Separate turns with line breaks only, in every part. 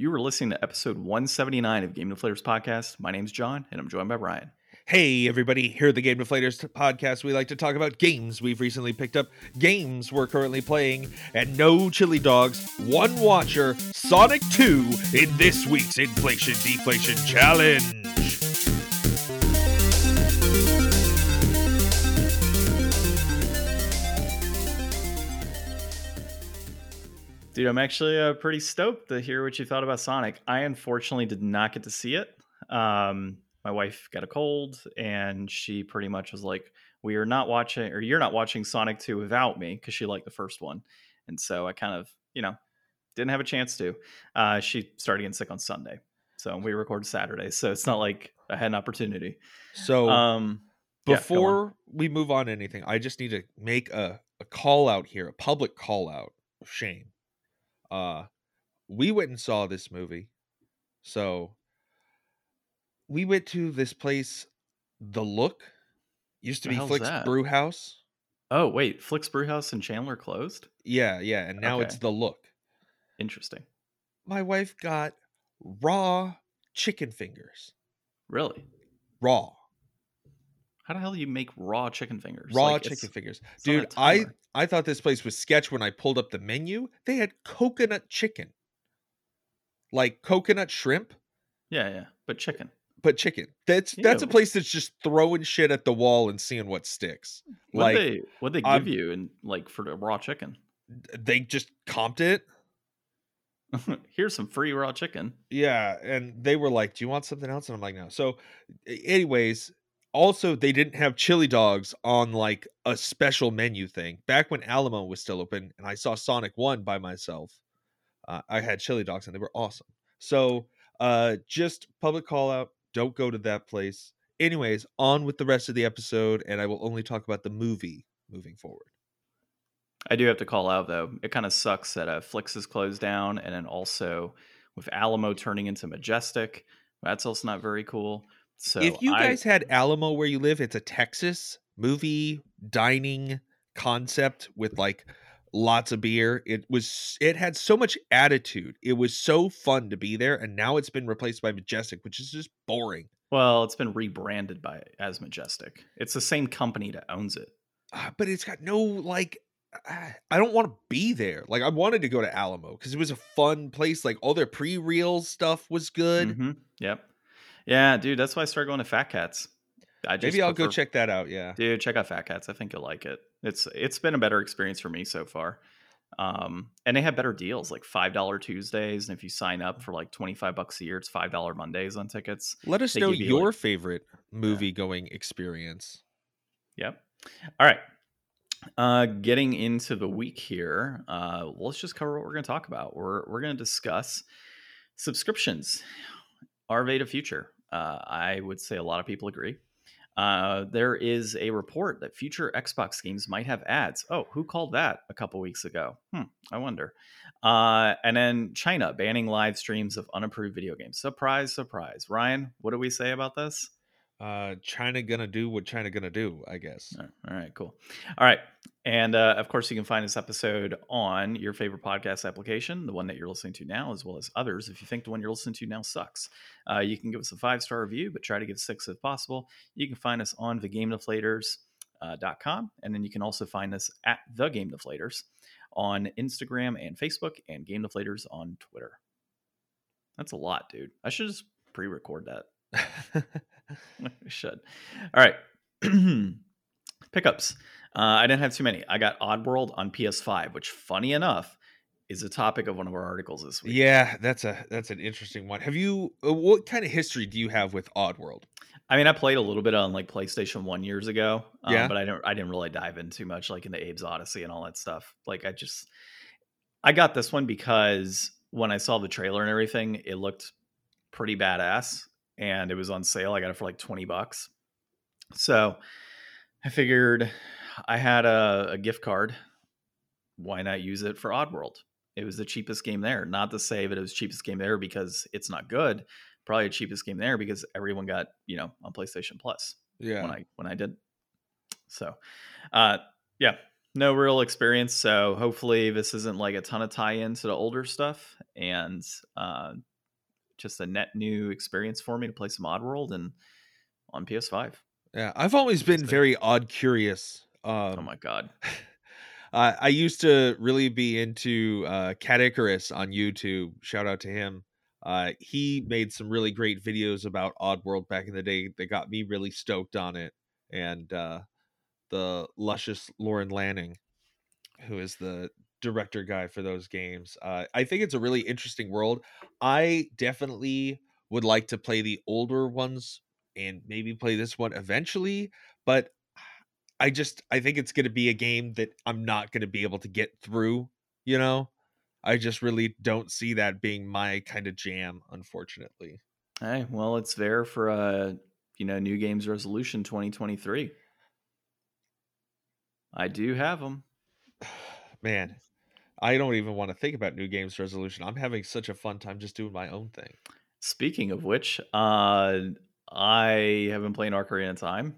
You were listening to episode 179 of Game Deflators podcast. My name's John, and I'm joined by Ryan.
Hey, everybody, here at the Game Deflators podcast, we like to talk about games we've recently picked up, games we're currently playing, and no chili dogs, one watcher, Sonic 2 in this week's Inflation Deflation Challenge.
Dude, I'm actually uh, pretty stoked to hear what you thought about Sonic. I unfortunately did not get to see it. Um, my wife got a cold, and she pretty much was like, "We are not watching, or you're not watching Sonic 2 without me," because she liked the first one, and so I kind of, you know, didn't have a chance to. Uh, she started getting sick on Sunday, so we record Saturday, so it's not like I had an opportunity.
So,
Um, yeah,
before we move on to anything, I just need to make a, a call out here, a public call out of shame. Uh we went and saw this movie. So we went to this place, The Look. Used to be Flix
that?
Brew House.
oh wait, Flix Brewhouse in Chandler closed.
Yeah, yeah, and now it's The Look.
Interesting.
My wife got raw chicken fingers.
Really?
Raw.
How the hell do you make raw chicken fingers?
raw
Like,
chicken fingers.
it's on a
dude i i thought this place was sketch when i pulled up the menu. They had coconut chicken. Like coconut shrimp?
Yeah, yeah, but chicken.
but chicken. That's that's a place that's just throwing shit at the wall and seeing what sticks.
What
like
they what they give you and like for the raw chicken?
they just comped it.
Here's some free raw chicken.
yeah and they were like do you want something else? And i'm like no. So anyways also they didn't have chili dogs on like a special menu thing back when alamo was still open and i saw sonic 1 by myself uh, i had chili dogs and they were awesome so uh just public call out don't go to that place anyways on with the rest of the episode and i will only talk about the movie moving forward
I do have to call out though. It kind of sucks that uh, Flix is closed down, and then also with Alamo turning into Majestic, that's also not very cool. So
if you
I-
guys had alamo where you live it's a texas movie dining concept with like lots of beer it was it had so much attitude it was so fun to be there and now it's been replaced by majestic which is just boring
well, it's been rebranded by as Majestic. It's the same company that owns it.
Ah, but it's got no like i don't want to be there like i wanted to go to alamo because it was a fun place like all their pre-reel stuff was good
Mhm. Yep. Yeah, dude, that's why I started going to Fat Cats. I just
maybe i'll go check that out yeah
Dude, check out Fat Cats. I think you'll like it. It's it's been a better experience for me so far. Um, and they have better deals, like five dollar Tuesdays, and if you sign up for like twenty five bucks a year, it's five dollar Mondays on tickets.
let us
They
know
you,
your
like-
favorite movie going experience
Yep. All right. Uh, getting into the week here, uh, let's just cover what we're going to talk about. We're we're going to discuss subscriptions. They future? Uh, I would say a lot of people agree. Uh, there is a report that future Xbox games might have ads. Oh, who called that a couple weeks ago? Hmm, I wonder. Uh, and then China banning live streams of unapproved video games. Surprise, surprise. Ryan, what do we say about this?
Uh china gonna do what china gonna do i guess
All right, all right, cool. All right. And uh, of course, you can find this episode on your favorite podcast application, the one that you're listening to now, as well as others. If you think the one you're listening to now sucks, uh, you can give us a five star review, but try to give six if possible. You can find us on thegamedeflators.com. And then you can also find us at The Game Deflators on Instagram and Facebook, and Game Deflators on Twitter. That's a lot, dude. I should just pre record that. we should. All right. Pickups. Uh, I didn't have too many. I got Oddworld on PS5, which, funny enough, is the topic of one of our articles this week.
yeah that's a that's an interesting one have you uh, what kind of history do you have with oddworld
I mean, I played a little bit on like PlayStation One years ago, um,
Yeah.
but I didn't. I didn't really dive in too much, like in the Abe's Odyssey and all that stuff. Like, I just, I got this one because when I saw the trailer and everything, it looked pretty badass, and it was on sale. I got it for like twenty bucks, so I figured I had a, a gift card. Why not use it for Oddworld? It was the cheapest game there. Not to say that it was cheapest game there because it's not good. Probably the cheapest game there because everyone got you know on PlayStation Plus
yeah
when I when I did. So, uh, yeah, no real experience. So hopefully this isn't like a ton of tie-in to the older stuff, and uh, just a net new experience for me to play some Oddworld and on PS5.
Yeah, I've always been very odd curious. Um,
oh my god.
I I used to really be into uh, Cat Icarus on YouTube. Shout out to him. Uh, he made some really great videos about Oddworld back in the day that got me really stoked on it. And uh, the luscious Lorne Lanning, who is the director guy for those games, uh, I think it's a really interesting world. I definitely would like to play the older ones and maybe play this one eventually, but I just I think it's going to be a game that I'm not going to be able to get through, you know? I just really don't see that being my kind of jam, unfortunately.
Hey, well, it's there for uh, you know, New Games Resolution 2023. I do have them.
Man, I don't even want to think about new games resolution. I'm having such a fun time just doing my own thing.
Speaking of which, uh, I have been playing Ocarina of Time.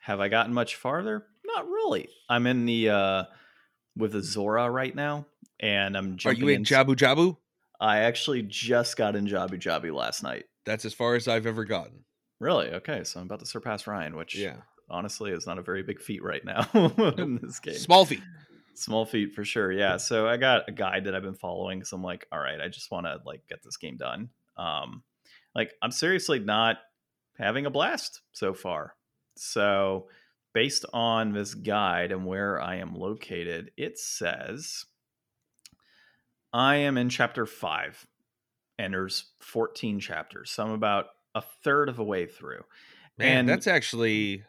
Have I gotten much farther? Not really. I'm in the uh, with the Zora right now, and I'm
Are you in
into-
Jabu Jabu?
I actually just got in Jabu Jabu last night.
That's as far as I've ever gotten.
Really? Okay, so I'm about to surpass Ryan, which
Yeah.
honestly is not a very big feat right now in this game.
Small feet.
Small feet for sure. Yeah. So I got a guide that I've been following because I'm like, all right, I just want to like get this game done. Um, like I'm seriously not having a blast so far. So based on this guide and where I am located, it says I am in chapter five, and there's 14 chapters. So I'm about a third of the way through.
Man,
And-
that's actually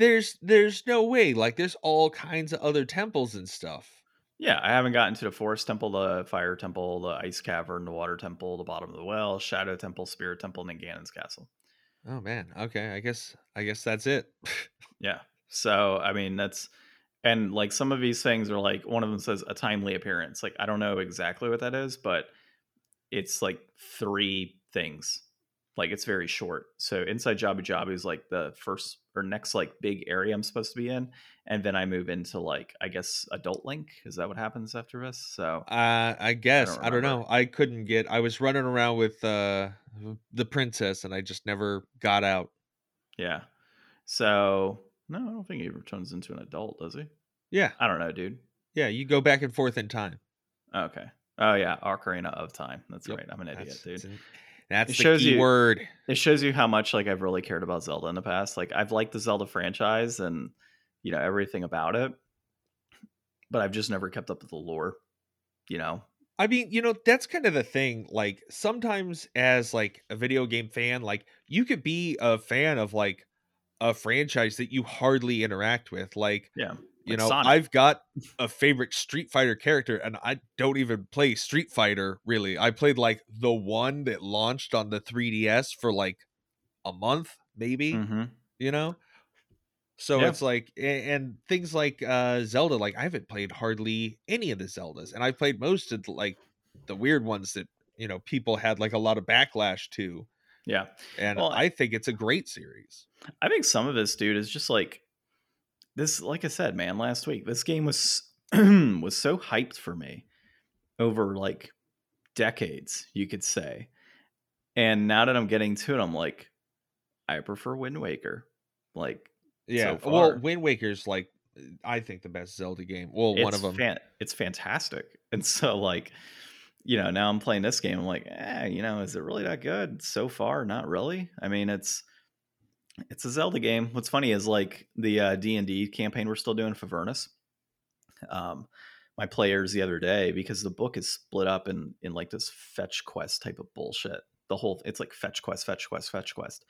there's there's no way. Like there's all kinds of other temples and stuff.
Yeah, I haven't gotten to the forest temple, the fire temple, the ice cavern, the water temple, the bottom of the well, shadow temple, spirit temple, and then Ganon's castle.
Oh man. Okay. I guess I guess that's it.
Yeah. So I mean that's and like some of these things are like one of them says a timely appearance. Like I don't know exactly what that is, but it's like three things. Like it's very short. So inside Jabu Jabu is like the first or next like big area I'm supposed to be in, and then I move into like I guess Adult Link. Is that what happens after this? So
Uh, I guess I don't,
remember.
know. I couldn't get. I was running around with uh, the princess, and I just never got out.
Yeah. So no, I don't think he ever turns into an adult, does he?
Yeah,
I don't know, dude.
yeah. You go back and forth in time.
Okay. Oh yeah, Ocarina of Time. That's
Yep,
right. I'm an idiot,
That's,
dude.
That's
It
the
shows
key
you-
word.
It shows you how much like I've really cared about Zelda in the past. Like I've liked the Zelda franchise and you know everything about it, but I've just never kept up with the lore. You know.
I mean, you know, that's kind of the thing. Like sometimes as like a video game fan, like you could be a fan of like a franchise that you hardly interact with. Like,
Yeah.
You
Like
know,
Sonic.
I've got a favorite Street Fighter character and I don't even play Street Fighter really. I played like the one that launched on the 3DS for like a month, maybe,
hmm
you know? So
Yeah.
it's like and things like uh Zelda like I haven't played hardly any of the Zeldas and I played most of the, like the weird ones that you know people had like a lot of backlash to
Yeah.
and
Well,
I think it's a great series.
I think some of this, dude, is just like this. Like I said, man, last week this game was was so hyped for me over like decades, you could say. And now that I'm getting to it, I'm like, I prefer Wind Waker. Like,
Yeah.
so
well. Wind Waker's like I think the best Zelda game. Well, one
it's
of them.
fan- it's fantastic. And so, like, you know, now I'm playing this game. I'm like, eh, you know, is it really that good so far? Not really. I mean, it's it's a Zelda game. What's funny is like the uh, D and D campaign we're still doing for Avernus. Um, my players the other day because the book is split up in in like this fetch quest type of bullshit. The whole it's like fetch quest, fetch quest, fetch quest.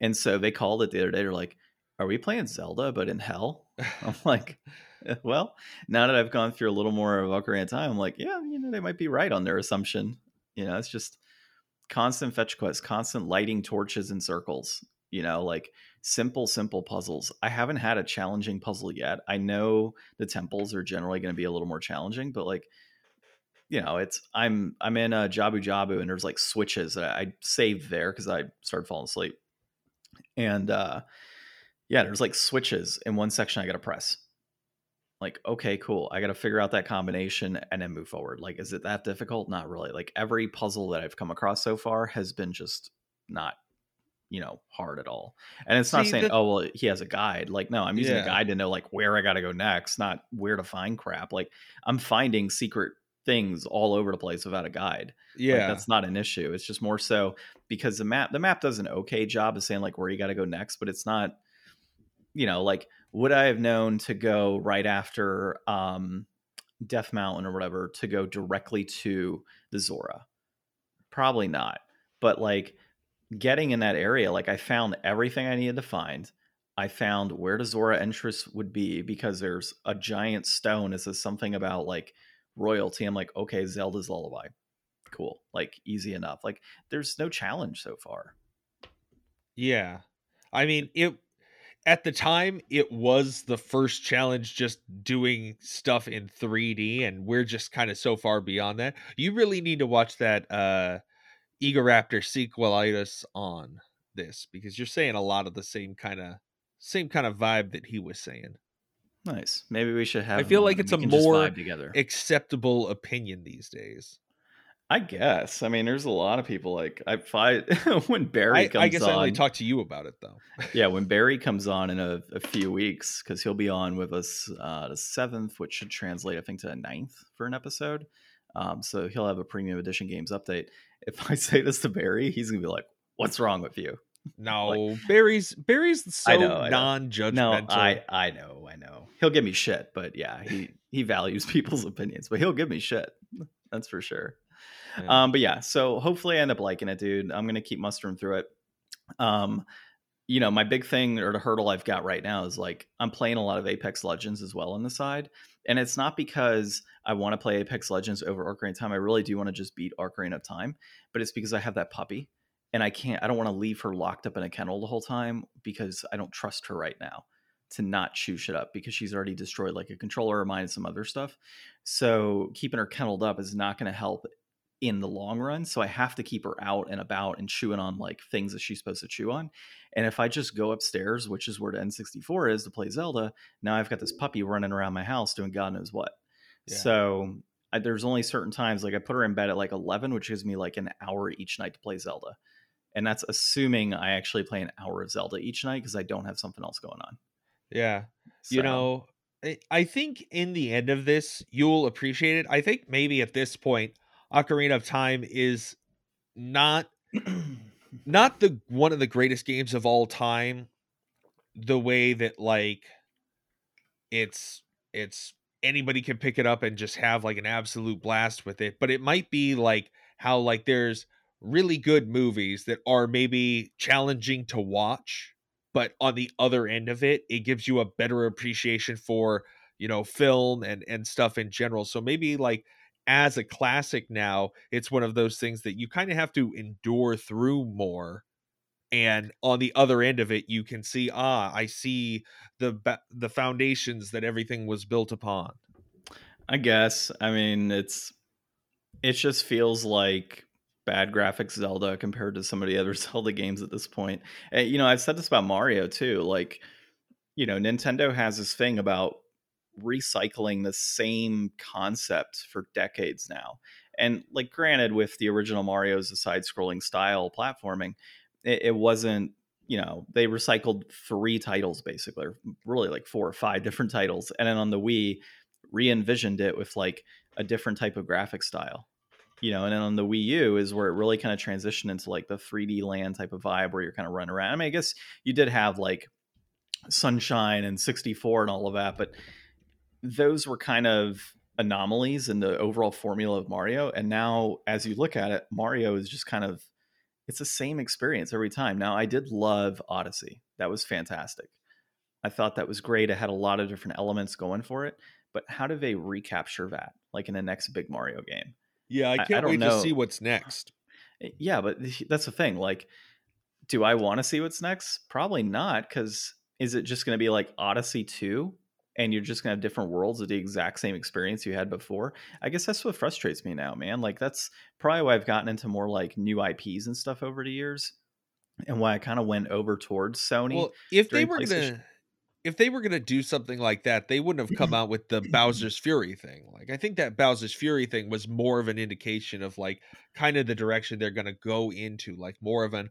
And so they called it the other day. They're like, "Are we playing Zelda but in hell?" I'm like, "Eh, well, now that I've gone through a little more of Ocarina of Time, I'm like, yeah, you know, they might be right on their assumption. You know, it's just constant fetch quests, constant lighting torches in circles. You know, like simple, simple puzzles. I haven't had a challenging puzzle yet. I know the temples are generally going to be a little more challenging, but like, you know, it's I'm I'm in a Jabu Jabu and there's like switches that I saved there because I started falling asleep, and uh yeah, there's like switches in one section I got to press. Like okay cool. I got to figure out that combination and then move forward. Like is it that difficult? Not really. Like every puzzle that i've come across so far has been just not you know hard at all. And it's not saying
the-
oh well he has a guide. Like no i'm using
Yeah.
a guide to know like where i gotta go next not where to find crap. Like i'm finding secret things all over the place without a guide. Like,
Yeah.
that's not an issue. It's just more so because the map the map does an okay job of saying like where you gotta go next but it's not you know like would i have known to go right after um death mountain or whatever to go directly to the zora? Probably not. But like getting in that area like i found everything i needed to find. I found where the zora entrance would be because there's a giant stone. That says something about like royalty. I'm like okay zelda's lullaby. Cool. Like easy enough. Like there's no challenge so far.
Yeah. I mean, it at the time it was the first challenge just doing stuff in 3D and we're just kind of so far beyond that. You really need to watch that uh Egoraptor sequelitis on this because you're saying a lot of the same kind of same kind of vibe that he was saying.
nice maybe we should have
I
feel
like it's a
we can just
more
together
Acceptable opinion these days.
I guess. I mean, there's a lot of people like I fight when Barry
I,
comes
I guess
on.
I only talked to you about it though.
yeah, when Barry comes on in a, a few weeks, because he'll be on with us uh, the seventh, which should translate, I think, to the ninth for an episode. Um, so he'll have a premium edition games update. If I say this to Barry, he's gonna be like, "What's wrong with you?"
No, Barry's Barry's so
I know, I know.
non-judgmental.
No, I I know, I know. He'll give me shit, but yeah, he he values people's opinions, but he'll give me shit. That's for sure.
Yeah.
Um, but yeah, so hopefully I end up liking it, dude. I'm gonna keep mustering through it. Um, you know, my big thing or the hurdle I've got right now is like I'm playing a lot of Apex Legends as well on the side. And it's not because I want to play Apex Legends over Ocarina of Time. I really do want to just beat Ocarina of Time, but it's because I have that puppy and I can't I don't want to leave her locked up in a kennel the whole time because I don't trust her right now to not chew shit up because she's already destroyed like a controller of mine and some other stuff. So keeping her kenneled up is not going to help in the long run. So I have to keep her out and about and chewing on like things that she's supposed to chew on. And if I just go upstairs, which is where the N64 is to play Zelda, now I've got this puppy running around my house doing God knows what.
Yeah.
So I, there's only certain times, like I put her in bed at like 11, which gives me like an hour each night to play Zelda. And that's assuming I actually play an hour of Zelda each night because I don't have something else going on.
yeah.
So,
you know I- i think in the end of this you'll appreciate it i think maybe at this point ocarina of time is not not the one of the greatest games of all time the way that like it's it's anybody can pick it up and just have like an absolute blast with it but it might be like how like there's really good movies that are maybe challenging to watch but on the other end of it it gives you a better appreciation for you know film and and stuff in general. So maybe like as a classic now it's one of those things that you kind of have to endure through more and on the other end of it you can see ah i see the the foundations that everything was built upon
I guess. I mean, it's it just feels like bad graphics Zelda compared to some of the other Zelda games at this point. And, you know, I've said this about Mario too. Like, you know, Nintendo has this thing about recycling the same concept for decades now. And like, granted, with the original Mario's a side-scrolling style platforming, it, it wasn't. You know, they recycled three titles basically, or really like four or five different titles, and then on the Wii, re-envisioned it with like a different type of graphic style you know and then on the wii u is where it really kind of transitioned into like the 3d land type of vibe where you're kind of running around i mean i guess you did have like sunshine and 64 and all of that but those were kind of anomalies in the overall formula of mario and now as you look at it mario is just kind of it's the same experience every time. Now i did love odyssey. That was fantastic. I thought that was great. It had a lot of different elements going for it but how do they recapture that like in the next big mario game?
Yeah i
I- I
can't
don't
wait
know.
to see what's next.
Eh, yeah but that's the thing like do i want to see what's next? Probably not because is it just going to be like odyssey 2 and you're just going to have different worlds of the exact same experience you had before i guess that's what frustrates me now man like that's probably why i've gotten into more like new ips and stuff over the years and why i kind of went over towards sony
well if they were gonna if they were going to do something like that, they wouldn't have come out with the Bowser's Fury thing. Like I think that Bowser's Fury thing was more of an indication of like kind of the direction they're going to go into, like more of an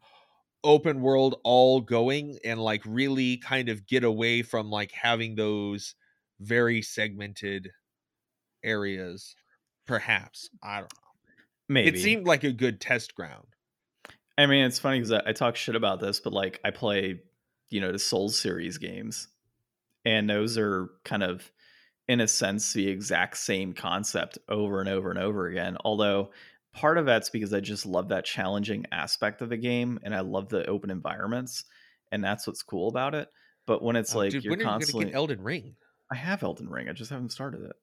open world all going and like really kind of get away from like having those very segmented areas perhaps i don't know
Maybe
it seemed like a good test ground
I mean, it's funny because I, I talk shit about this, but like I play, you know, the Souls series games, and those are kind of, in a sense, the exact same concept over and over and over again. Although part of that's because I just love that challenging aspect of the game, and I love the open environments, and that's what's cool about it. But when it's
Oh,
like
dude,
you're
when are you gonna get elden ring
I have Elden Ring, I just haven't started it.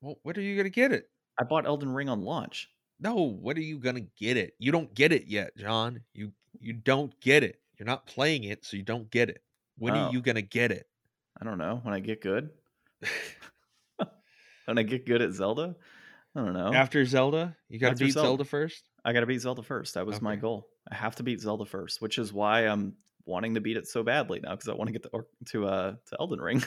well when are you gonna get it
I bought Elden Ring on launch.
no when are you gonna get it you don't get it yet john you you don't get it you're not playing it so you don't get it when
Oh.
are you gonna get it
I don't know when I get good. when I get good at Zelda, I don't know.
after zelda you gotta beat zelda.
Zelda.
first
I got to beat Zelda first. That was my goal. I have to beat Zelda first, which is why I'm wanting to beat it so badly now because I want to get to, to uh to Elden Ring.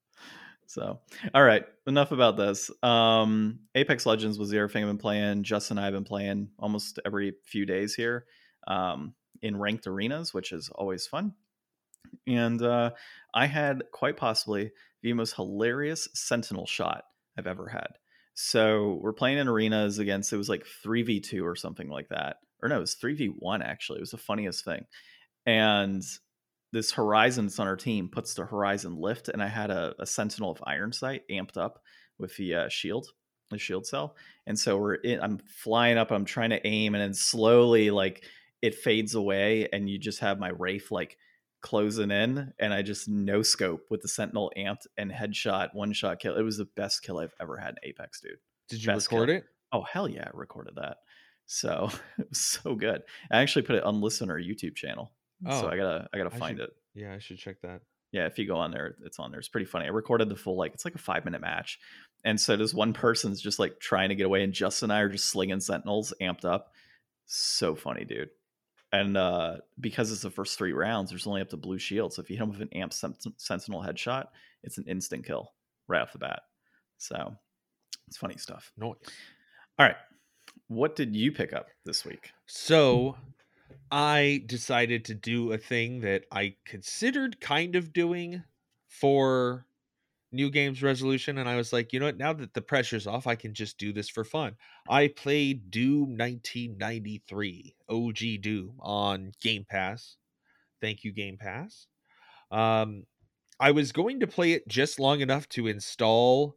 so, all right, enough about this. Um Apex Legends was the other thing I've been playing. Justin and I have been playing almost every few days here um in ranked arenas, which is always fun. And uh I had quite possibly the most hilarious sentinel shot I've ever had. So we're playing in arenas against it was like 3v2 or something like that. Or no, it was 3v1 actually. It was the funniest thing. And this Horizon on our team puts the Horizon lift, and I had a, a Sentinel of Iron Sight amped up with the uh, shield, the shield cell. And so we're in, I'm flying up, I'm trying to aim, and then slowly like it fades away, and you just have my Wraith like closing in, and I just no scope with the Sentinel amped and headshot, one shot kill. It was the best kill I've ever had in Apex, dude.
did you
Best
record
kill.
it
Oh hell yeah, I recorded that. So it was so good. I actually put it on listen our YouTube channel.
Oh,
so I gotta I gotta
I
find
should-
it.
yeah i should check that
Yeah, if you go on there, it's on there. It's pretty funny. I recorded the full like it's like a five minute match, and so this one person's just like trying to get away, and Justin and I are just slinging sentinels, amped up. So funny, dude. And uh because it's the first three rounds, there's only up to blue shield. So if you hit him with an amp sent- sentinel headshot, it's an instant kill right off the bat. So it's funny stuff.
noise
All right, what did you pick up this week?
So I decided to do a thing that I considered kind of doing for new games resolution and I was like, you know what, now that the pressure's off, I can just do this for fun. I played Doom 1993, OG Doom on Game Pass. Thank you Game Pass. Um I was going to play it just long enough to install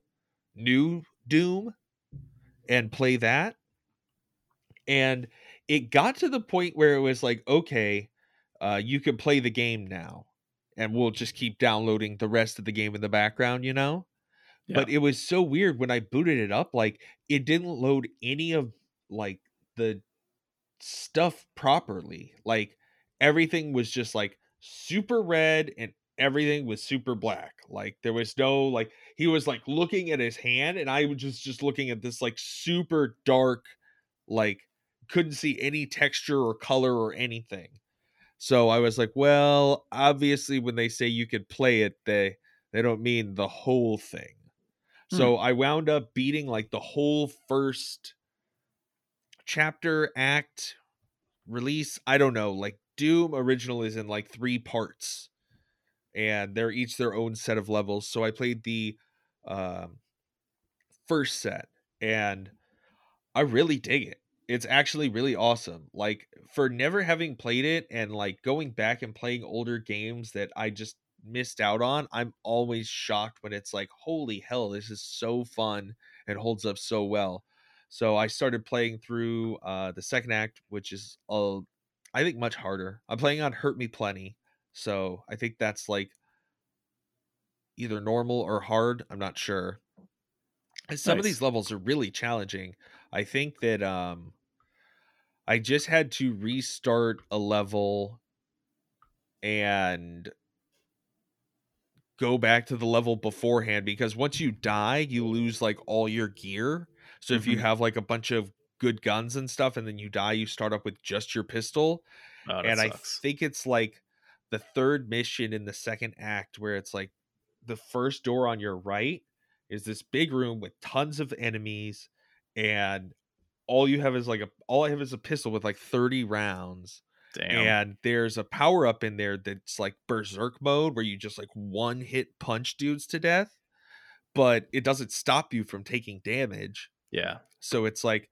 new Doom and play that. And it got to the point where it was like, okay, uh, you can play the game now, and we'll just keep downloading the rest of the game in the background, you know? But it was so weird when I booted it up, like it didn't load any of like the stuff properly. Like everything was just like super red and everything was super black. Like there was no like he was like looking at his hand and I was just just looking at this like super dark like couldn't see any texture or color or anything. So I was like, well, obviously when they say you could play it, they they don't mean the whole thing. So I wound up beating like the whole first chapter act release. I don't know, like Doom original is in like three parts and they're each their own set of levels. So I played the um first set and I really dig it. It's actually really awesome. Like for never having played it and like going back and playing older games that I just missed out on, I'm always shocked when it's like, holy hell, this is so fun and holds up so well. So I started playing through uh the second act, which is uh I think much harder. I'm playing on Hurt Me Plenty. So I think that's like either normal or hard. I'm not sure. And some of these levels are really challenging. I think that um I just had to restart a level and go back to the level beforehand because once you die, you lose like all your gear. So if you
Mhm.
have like a bunch of good guns and stuff and then you die, you start up with just your pistol
Oh,
and I think it's like the third mission in the second act where it's like the first door on your right is this big room with tons of enemies and all you have is like a all I have is a pistol with like 30 rounds.
Damn.
And there's a power up in there that's like berserk mode where you just like one hit punch dudes to death, but it doesn't stop you from taking damage.
yeah.
So it's like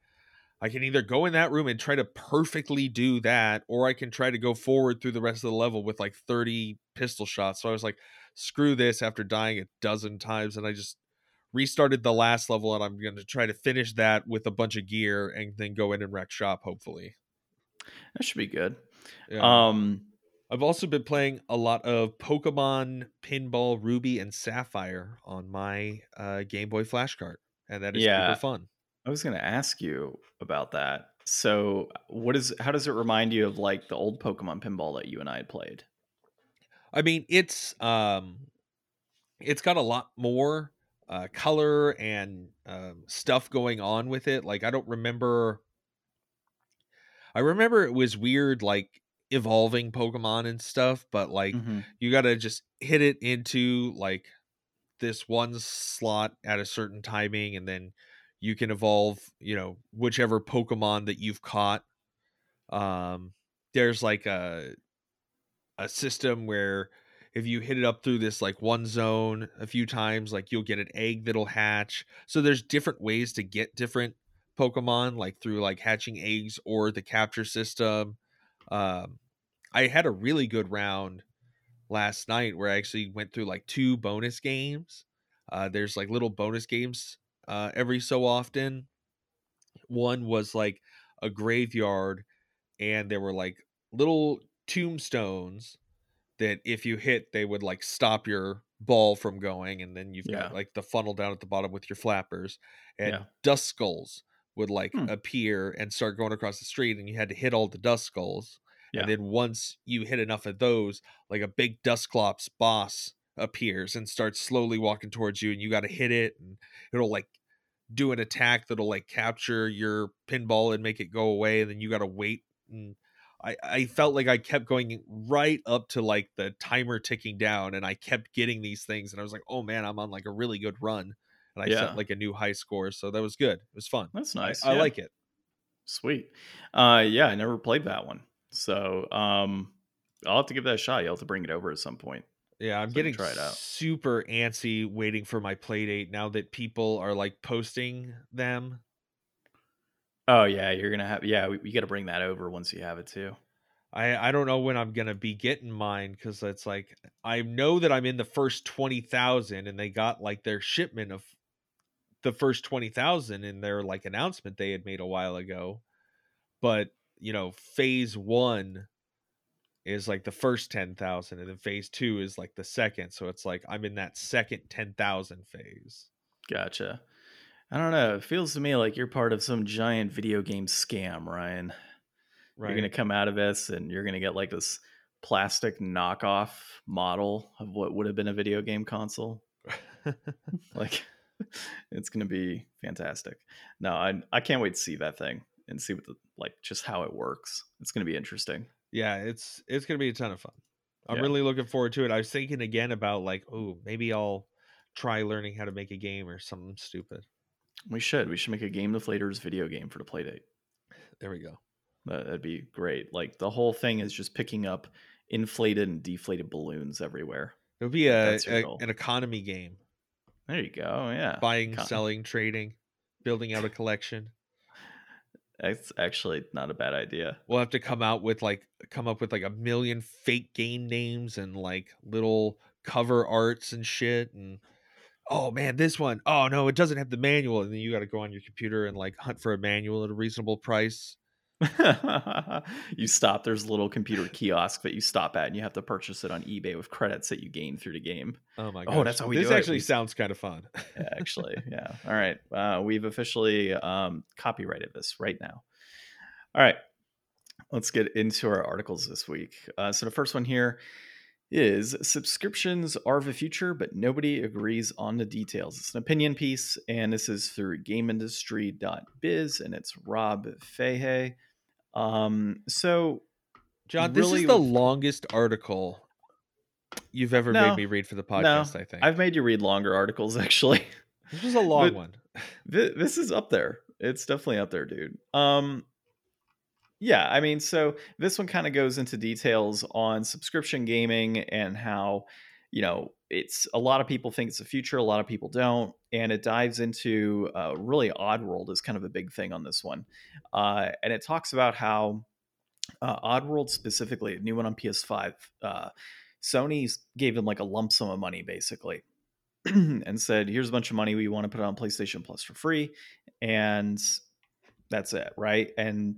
I can either go in that room and try to perfectly do that, or I can try to go forward through the rest of the level with like 30 pistol shots. So I was like, screw this after dying a dozen times. And I just restarted the last level and I'm going to try to finish that with a bunch of gear and then go in and wreck shop, hopefully.
That should be good.
Yeah.
Um
I've also been playing a lot of Pokemon Pinball Ruby and Sapphire on my uh, Game Boy Flash cart, and that is
Yeah.
super fun.
I was going to ask you about that. So, what is how does it remind you of like the old Pokemon pinball that you and I had played?
I mean, it's um, it's got a lot more uh, color and um, stuff going on with it. Like I don't remember. I remember it was weird, like evolving Pokemon and stuff, but like
Mhm.
you got to just hit it into like this one slot at a certain timing and then you can evolve you know whichever pokemon that you've caught um there's like a a system where if you hit it up through this like one zone a few times like you'll get an egg that'll hatch so there's different ways to get different pokemon like through like hatching eggs or the capture system um i had a really good round last night where I actually went through like two bonus games. Uh, there's like little bonus games uh, every so often. One was like a graveyard, and there were like little tombstones that if you hit, they would like stop your ball from going, and then you've
Yeah.
got like the funnel down at the bottom with your flappers, and
Yeah.
Duskulls would like
Hmm.
appear and start going across the street, and you had to hit all the Duskulls.
Yeah.
And then once you hit enough of those, like a big Dusclops boss appears and starts slowly walking towards you, and you got to hit it, and it'll like do an attack that'll like capture your pinball and make it go away, and then you got to wait. And I I felt like I kept going right up to like the timer ticking down, and I kept getting these things, and I was like, oh man, I'm on like a really good run, and I
Yeah.
set like a new high score, so that was good. It was fun.
That's nice.
I,
yeah.
like it.
Sweet. Uh yeah, I never played that one. So, um I'll have to give that a shot. You'll have to bring it over at some point.
Yeah, I'm
So
getting
try it out.
super antsy waiting for my Playdate now that people are like posting them.
Oh yeah, you're gonna have yeah. We, we got to bring that over once you have it too.
I I don't know when I'm gonna be getting mine because it's like I know that I'm in the first twenty thousand and they got like their shipment of the first twenty thousand in their like announcement they had made a while ago, but you know phase one is like the first ten thousand and then phase two is like the second, so it's like I'm in that second ten thousand phase.
Gotcha. I don't know. It feels to me like you're part of some giant video game scam, Ryan.
Right.
You're gonna come out of this and you're gonna get like this plastic knockoff model of what would have been a video game console. Like it's gonna be fantastic. No, I I can't wait to see that thing and see what the like just how it works. It's gonna be interesting.
yeah it's it's gonna be a ton of fun i'm
Yeah.
really looking forward to it i was thinking again about like oh maybe i'll try learning how to make a game or something stupid
We should. We should make a Game Deflators video game for the Playdate.
there we go
That- That'd be great. Like the whole thing is just picking up inflated and deflated balloons everywhere.
It would be a, a- an economy game
There you go. Yeah.
buying
Econ-
selling trading building out a collection
That's actually not a bad idea.
we'll have to come out with like come up with like a million fake game names and like little cover arts and shit and oh man this one oh no it doesn't have the manual and then you got to go on your computer and like hunt for a manual at a reasonable price
you stop. There's a little computer kiosk that you stop at, and you have to purchase it on eBay with credits that you gain through the game.
Oh my god!
Oh, that's how we
This
do it.
actually
We-
sounds kind of fun.
Yeah, actually, yeah. All right, uh, we've officially um, copyrighted this right now. All right, let's get into our articles this week. Uh, so the first one here is subscriptions are the future, but nobody agrees on the details. It's an opinion piece, and this is through GameIndustry.biz, and it's Rob Fahey. Um, so
John, this
Really
is the longest article you've ever
No.
made me read for the
no,
podcast. I think
I've made you read longer articles actually.
this was a long
but-
one.
Th- this is up there. It's definitely up there, dude. Um yeah, I mean, so this one kind of goes into details on subscription gaming and how, you know, it's a lot of people think it's the future, a lot of people don't, and it dives into uh, really Oddworld is kind of a big thing on this one, uh, and it talks about how uh, Oddworld specifically, a new one on PS5, uh, Sony gave them like a lump sum of money basically, and said, "Here's a bunch of money we want to put on PlayStation Plus for free," and that's it, right? And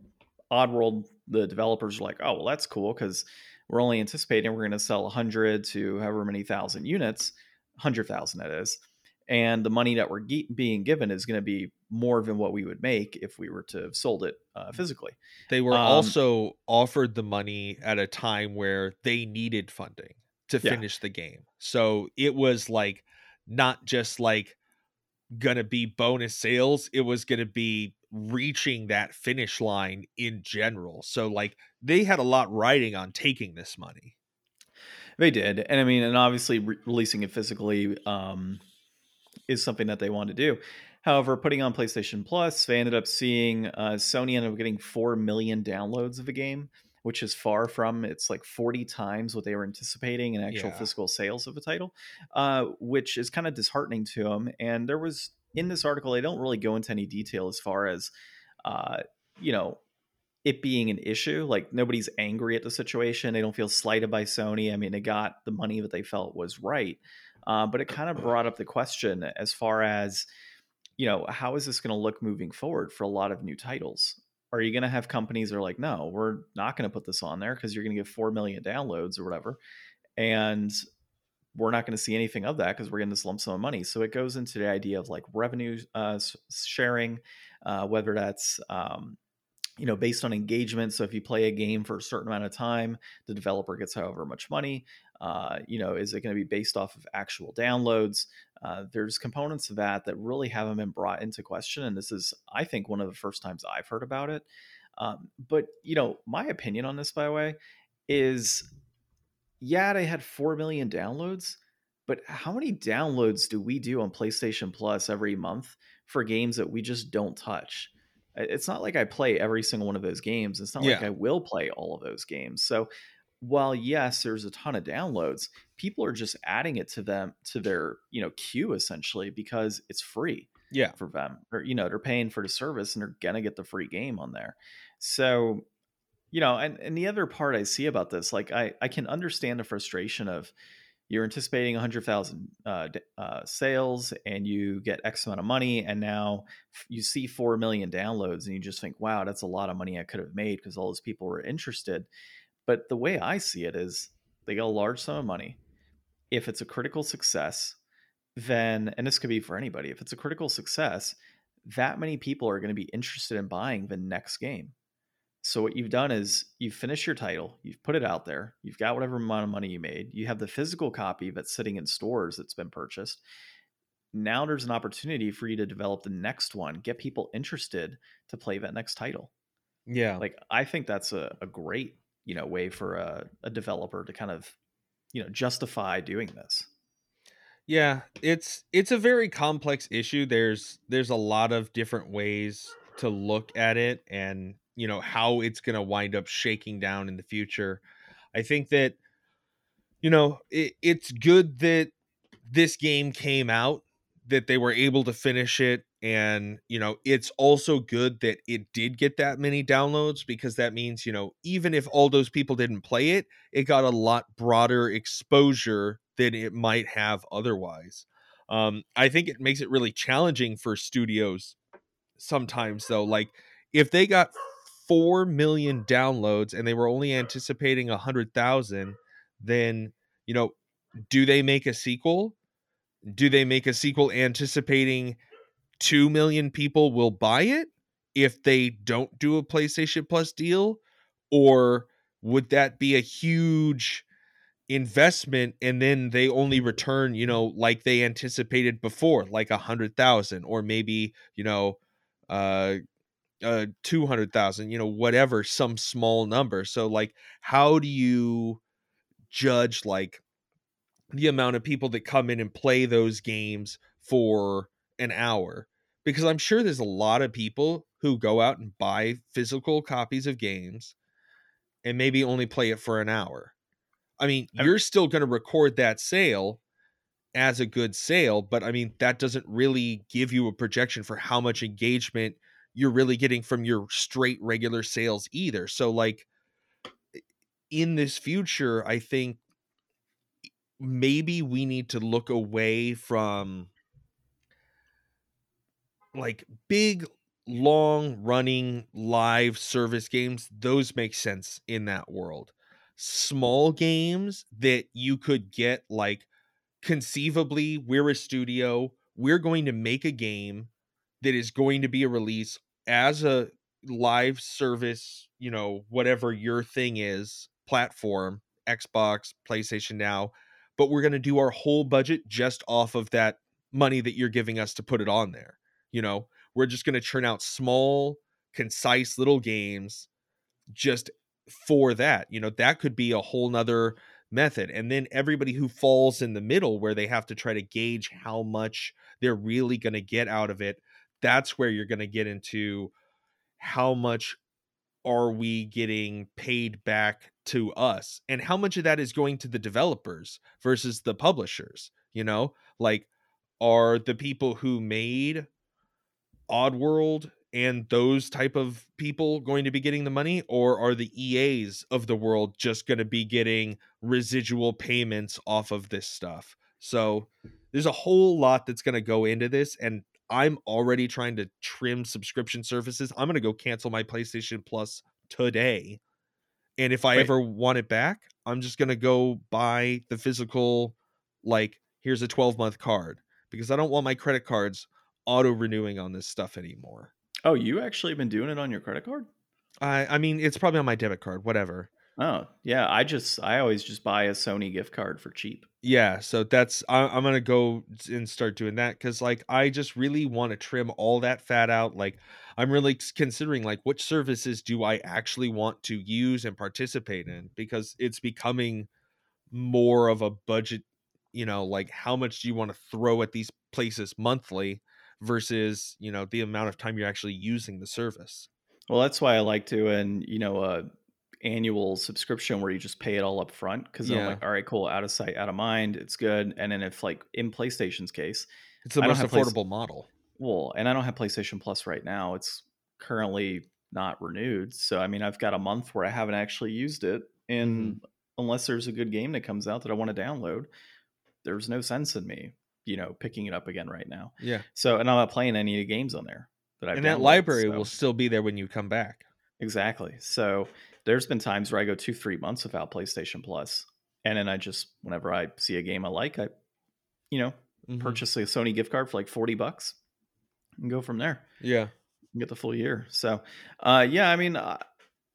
Oddworld, the developers are like, "Oh, well, that's cool because we're only anticipating we're going to sell 100 to however many thousand units, 100,000 that is." And the money that we're ge- being given is going to be more than what we would make if we were to have sold it uh, physically.
They were
Um,
also offered the money at a time where they needed funding to
Yeah.
finish the game. So it was like not just like gonna be bonus sales, it was gonna be reaching that finish line in general. So like they had a lot riding on taking this money.
They did, and I mean, and obviously re- releasing it physically um, is something that they want to do. However, putting on PlayStation Plus, they ended up seeing uh, Sony ended up getting four million downloads of the game, which is far from it's like forty times what they were anticipating in actual
Yeah.
physical sales of a title, uh, which is kind of disheartening to them. And there was in this article, they don't really go into any detail as far as, uh, you know, it being an issue. Like nobody's angry at the situation. They don't feel slighted by Sony. I mean, they got the money that they felt was right. Uh, but it kind of brought up the question as far as, you know, how is this going to look moving forward for a lot of new titles? Are you going to have companies that are like, no, we're not going to put this on there because you're going to get 4 million downloads or whatever. And we're not going to see anything of that because we're getting this lump sum of money. So it goes into the idea of like revenue uh, sharing, uh, whether that's, um, you know, based on engagement. So if you play a game for a certain amount of time, the developer gets however much money. Uh, you know, is it going to be based off of actual downloads? Uh, there's components of that that really haven't been brought into question, and this is, I think, one of the first times I've heard about it. Um, but you know, my opinion on this, by the way, is yeah, they had four million downloads, but how many downloads do we do on PlayStation Plus every month for games that we just don't touch? It's not like I play every single one of those games. It's not like I will play all of those games. So while yes, there's a ton of downloads, people are just adding it to them to their, you know, queue essentially because it's free
Yeah.
for them. Or, you know, they're paying for the service and they're gonna get the free game on there. So you know, and, and the other part I see about this, like I, I can understand the frustration of you're anticipating 100,000 uh, uh, sales and you get X amount of money, and now f- you see 4 million downloads, and you just think, wow, that's a lot of money I could have made because all those people were interested. But the way I see it is they get a large sum of money. If it's a critical success, then, and this could be for anybody, if it's a critical success, that many people are going to be interested in buying the next game. So what you've done is you've finished your title, you've put it out there, you've got whatever amount of money you made, you have the physical copy that's sitting in stores that's been purchased. Now there's an opportunity for you to develop the next one, get people interested to play that next title.
Yeah.
Like I think that's a, a great, you know, way for a, a developer to kind of, you know, justify doing this.
Yeah, it's it's a very complex issue. There's there's a lot of different ways to look at it and you know how it's going to wind up shaking down in the future. I think that you know, it, it's good that this game came out that they were able to finish it and you know it's also good that it did get that many downloads because that means you know even if all those people didn't play it it got a lot broader exposure than it might have otherwise. Um i think it makes it really challenging for studios sometimes though like if they got 4 million downloads and they were only anticipating a 100,000 then you know do they make a sequel? Do they make a sequel anticipating 2 million people will buy it if they don't do a PlayStation Plus deal or would that be a huge investment and then they only return you know like they anticipated before like a hundred thousand or maybe you know uh uh 200,000 you know whatever some small number. So like how do you judge like the amount of people that come in and play those games for an hour because I'm sure there's a lot of people who go out and buy physical copies of games and maybe only play it for an hour. I mean, you're still going to record that sale as a good sale, but I mean, that doesn't really give you a projection for how much engagement you're really getting from your straight regular sales either. So, like, in this future, I think maybe we need to look away from like big long running live service games those make sense in that world. Small games that you could get like conceivably we're a studio we're going to make a game that is going to be a release as a live service you know whatever your thing is platform xbox playstation now but we're going to do our whole budget just off of that money that you're giving us to put it on there you know we're just going to churn out small concise little games just for that you know that could be a whole nother method. And then everybody who falls in the middle where they have to try to gauge how much they're really going to get out of it that's where you're going to get into how much are we getting paid back to us? And how much of that is going to the developers versus the publishers you know? Like are the people who made oddworld and those type of people going to be getting the money or are the eas of the world just going to be getting residual payments off of this stuff so there's a whole lot that's going to go into this and i'm already trying to trim subscription services i'm going to go cancel my playstation plus today and if i Wait. ever want it back i'm just going to go buy the physical like here's a 12 month card because i don't want my credit cards auto renewing on this stuff anymore
Oh, you actually been doing it on your credit card?
I I mean, it's probably on my debit card, whatever.
Oh, yeah. I just I always just buy a Sony gift card for cheap.
Yeah, so that's I, I'm gonna go and start doing that because like I just really want to trim all that fat out. Like I'm really considering like which services do I actually want to use and participate in because it's becoming more of a budget. You know, like how much do you want to throw at these places monthly? Versus you know the amount of time you're actually using the service
well that's why i like doing you know a annual subscription where you just pay it all up front because yeah. i'm like all right cool out of sight out of mind it's good and then if like in playstation's case
it's the most affordable model
well and i don't have playstation plus right now it's currently not renewed so i mean i've got a month where i haven't actually used it and mm-hmm. unless there's a good game that comes out that i want to download there's no sense in me you know picking it up again right now.
Yeah.
So and I'm not playing any of the games on there
that I've. And that library so. will still be there when you come back.
Exactly. So there's been times where I go two three months without PlayStation Plus, and then I just whenever I see a game I like, I, you know, mm-hmm. purchase a Sony gift card for like forty bucks, and go from there.
Yeah.
Get the full year. So, uh, yeah, I mean. Uh,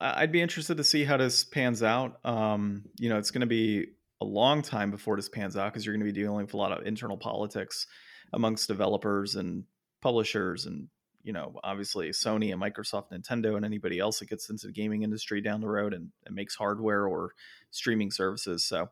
I'd be interested to see how this pans out. Um, you know, it's going to be a long time before this pans out because you're going to be dealing with a lot of internal politics amongst developers and publishers and you know obviously sony and microsoft nintendo and anybody else that gets into the gaming industry down the road and, and makes hardware or streaming services. So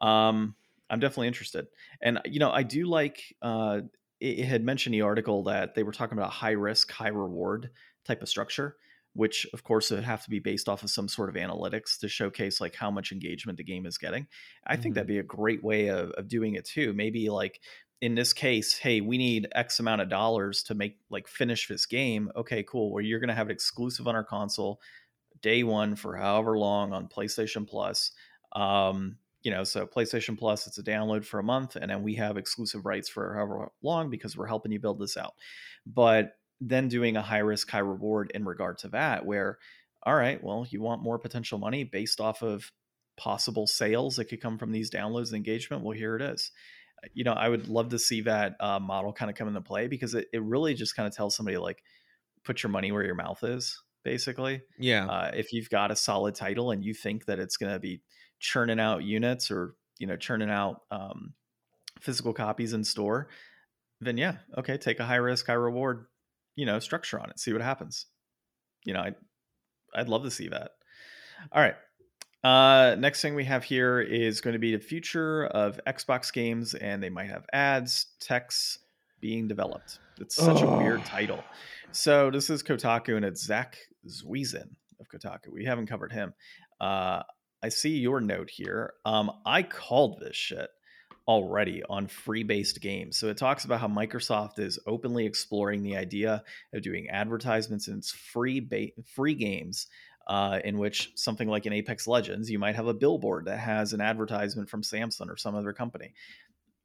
um, i'm definitely interested. And you know i do like uh, it, it had mentioned the article that they were talking about high risk high reward type of structure which of course would have to be based off of some sort of analytics to showcase like how much engagement the game is getting. I mm-hmm. think that'd be a great way of, of doing it too. Maybe like in this case, hey, we need X amount of dollars to make like finish this game. Okay, cool. Well, you're gonna have it exclusive on our console day one for however long on PlayStation Plus. Um, you know, so PlayStation Plus, it's a download for a month, and then we have exclusive rights for however long because we're helping you build this out. But then doing a high risk, high reward in regard to that, where, all right, well, you want more potential money based off of possible sales that could come from these downloads and engagement. Well, here it is. Uh, you know, I would love to see that uh, model kind of come into play because it, it really just kind of tells somebody like, put your money where your mouth is, basically.
Yeah.
Uh, if you've got a solid title and you think that it's going to be churning out units or, you know, churning out um, physical copies in store, then yeah, okay, take a high risk, high reward you know structure on it see what happens you know i I'd, I'd love to see that all right Uh, next thing we have here is going to be the future of Xbox games, and they might have ads, texts being developed. It's such a weird title. So this is Kotaku, and it's Zack Zwiezen of Kotaku. We haven't covered him. Uh, I see your note here. Um, I called this shit already on free based games. So it talks about how Microsoft is openly exploring the idea of doing advertisements in its free ba- free games. Uh, in which something like in Apex Legends, you might have a billboard that has an advertisement from Samsung or some other company.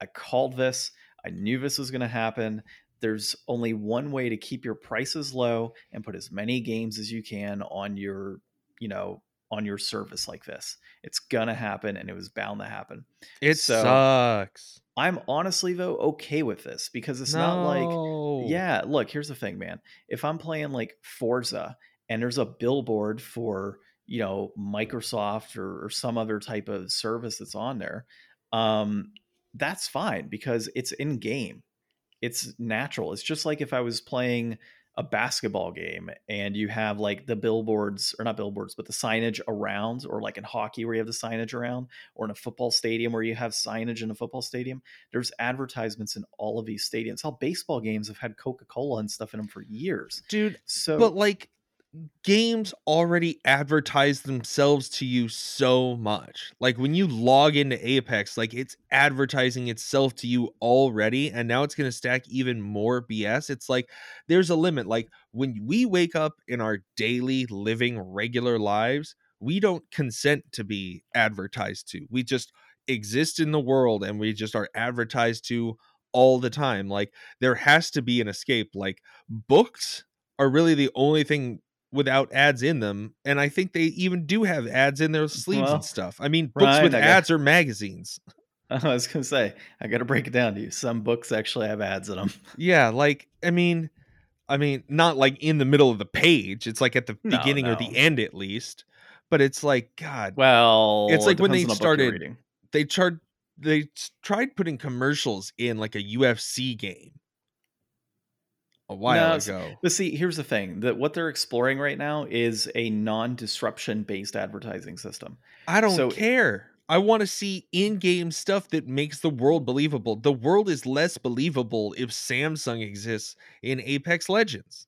I called this. I knew this was going to happen. There's only one way to keep your prices low and put as many games as you can on your, you know, on your service like this. It's to happen and it was bound to happen.
It
So-
sucks.
I'm honestly though okay with this because it's not like yeah, look, here's the thing, man. If I'm playing like Forza and there's a billboard for, you know, Microsoft or, or some other type of service that's on there, um, that's fine because it's in game. It's natural. It's just like if I was playing a basketball game and you have like the billboards or not billboards, but the signage around, or like in hockey where you have the signage around, or in a football stadium where you have signage in a football stadium. There's advertisements in all of these stadiums. How baseball games have had Coca Cola and stuff in them for years.
Dude,
So,
but like games already advertise themselves to you so much. Like when you log into Apex, like it's advertising itself to you already and now it's going to stack even more BS. It's like there's a limit. Like when we wake up in our daily living regular lives, we don't consent to be advertised to. We just exist in the world and we just are advertised to all the time. Like there has to be an escape. Like books are really the only thing without ads in them and i think they even do have ads in their sleeves
Well,
and stuff. I mean books with
I got-
ads are magazines.
I was going to say, I got to break it down to you. Some books actually have ads in them.
yeah like i mean i mean not like in the middle of the page it's like at the
No,
beginning or the end at least but it's like god.
Well,
It's
it
like when they
the
started- they tried they tried putting commercials in like a ufc game a while
No,
ago
But see, here's the thing: that what they're exploring right now is a non-disruption based advertising system.
I don't
So-
care. I want to see in-game stuff that makes the world believable. The world is less believable if Samsung exists in Apex Legends.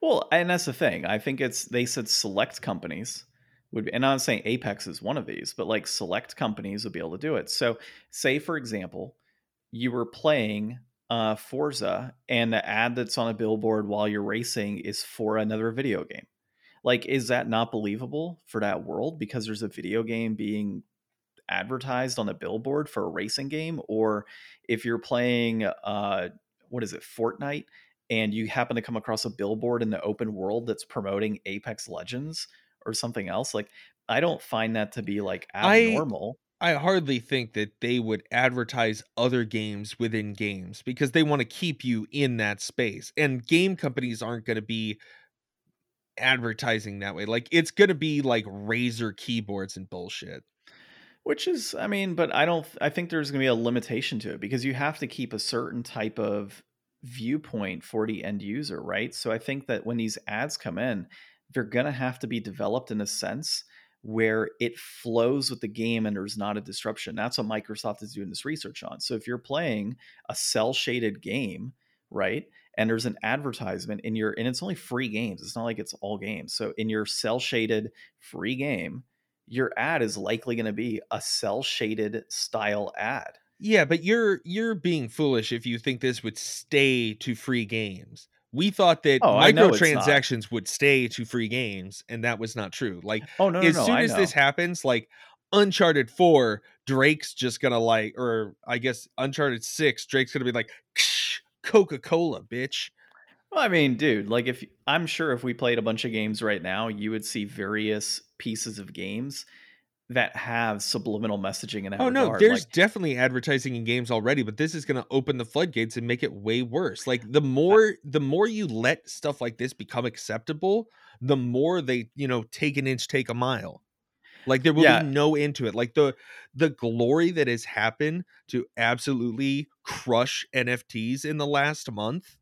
Well, and that's the thing. I think it's they said select companies would, and I'm not saying Apex is one of these, but like select companies would be able to do it. So, say for example, you were playing uh, Forza, and the ad that's on a billboard while you're racing is for another video game. Like, is that not believable for that world because there's a video game being advertised on a billboard for a racing game? Or if you're playing, uh, what is it, Fortnite? and you happen to come across a billboard in the open world that's promoting Apex Legends or something else, like I don't find that to be like abnormal.
I hardly think that they would advertise other games within games because they want to keep you in that space. And game companies aren't going to be advertising that way. Like it's going to be like Razer keyboards and bullshit.
Which is, I mean, but I don't, I think there's going to be a limitation to it because you have to keep a certain type of viewpoint for the end user, right? So I think that when these ads come in, they're going to have to be developed in a sense where it flows with the game and there's not a disruption. That's what Microsoft is doing this research on. So if you're playing a cel shaded game, right? And there's an advertisement in your, and it's only free games. It's not like it's all games. So in your cel shaded free game, your ad is likely going to be a cel shaded style ad.
Yeah, but you're you're being foolish if you think this would stay to free games. We thought that
Oh, I know it's not.
microtransactions would stay to free games, and that was not true. Like
Oh no,
as
no,
soon as this happens, like Uncharted 4, Drake's just gonna like, or I guess Uncharted 6, Drake's gonna be like, Coca Cola, bitch.
Well, I mean, dude, like if I'm sure if we played a bunch of games right now, you would see various pieces of games that have subliminal messaging in that
Oh no,
regard.
there's
like,
definitely advertising in games already, but this is gonna open the floodgates and make it way worse. Like the more the more you let stuff like this become acceptable, the more they, you know, take an inch, take a mile. Like there will
Yeah.
be no end to it. Like the the glory that has happened to absolutely crush NFTs in the last month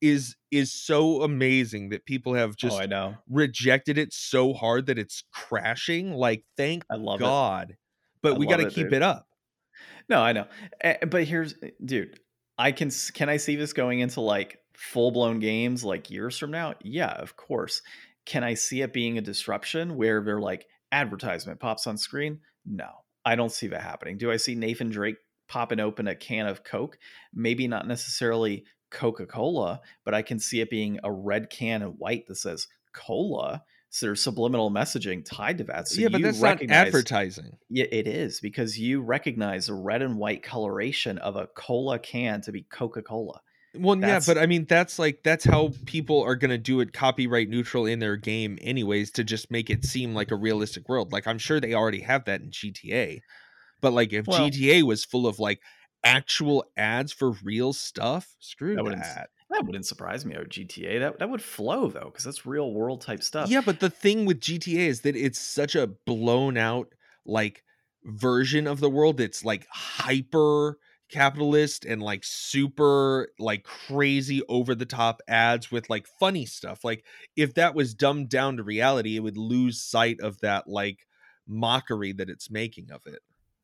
is is so amazing that people have just
oh, I know.
rejected it so hard that it's crashing. Like, thank
I love it.
God. But
I
we got to keep
dude.
it up.
No, I know. Eh, But here's, dude, I can can I see this going into like full blown games like years from now? Yeah, of course. Can I see it being a disruption where they're like advertisement pops on screen? No, I don't see that happening. Do I see Nathan Drake popping open a can of Coke? Maybe not necessarily Coca Cola, but I can see it being a red can and white that says cola. So there's subliminal messaging tied to that. So
yeah, but
you
that's not advertising.
yeah, it is because you recognize the red and white coloration of a cola can to be Coca Cola.
Well, yeah, but I mean, that's like that's how people are gonna do it copyright neutral in their game, anyways, to just make it seem like a realistic world. Like I'm sure they already have that in GTA, but like if
Well-
GTA was full of like actual ads for real stuff, screw
That wouldn't-
that.
That wouldn't surprise me. Or GTA that that would flow though because that's real world type stuff.
Yeah, but the thing with GTA is that it's such a blown out like version of the world. It's like hyper capitalist and like super like crazy over the top ads with like funny stuff. Like if that was dumbed down to reality, it would lose sight of that like mockery that it's making of it.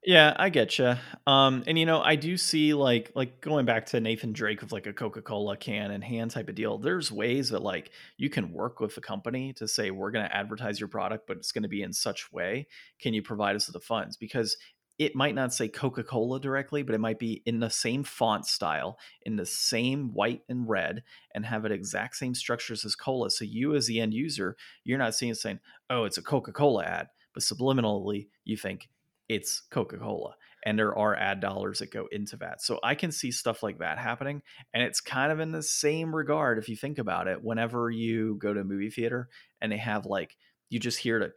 Yeah, I get you. Um, and you know, I do see like like going back to Nathan Drake with like a Coca Cola can and hand type of deal. There's ways that like you can work with the company to say we're going to advertise your product, but it's going to be in such way. Can you provide us with the funds? Because it might not say Coca Cola directly, but it might be in the same font style, in the same white and red, and have it exact same structures as cola. So you, as the end user, you're not seeing it saying, "Oh, it's a Coca Cola ad," but subliminally you think it's Coca Cola. And there are ad dollars that go into that. So I can see stuff like that happening. And it's kind of in the same regard, if you think about it, whenever you go to a movie theater and they have like, you just hear the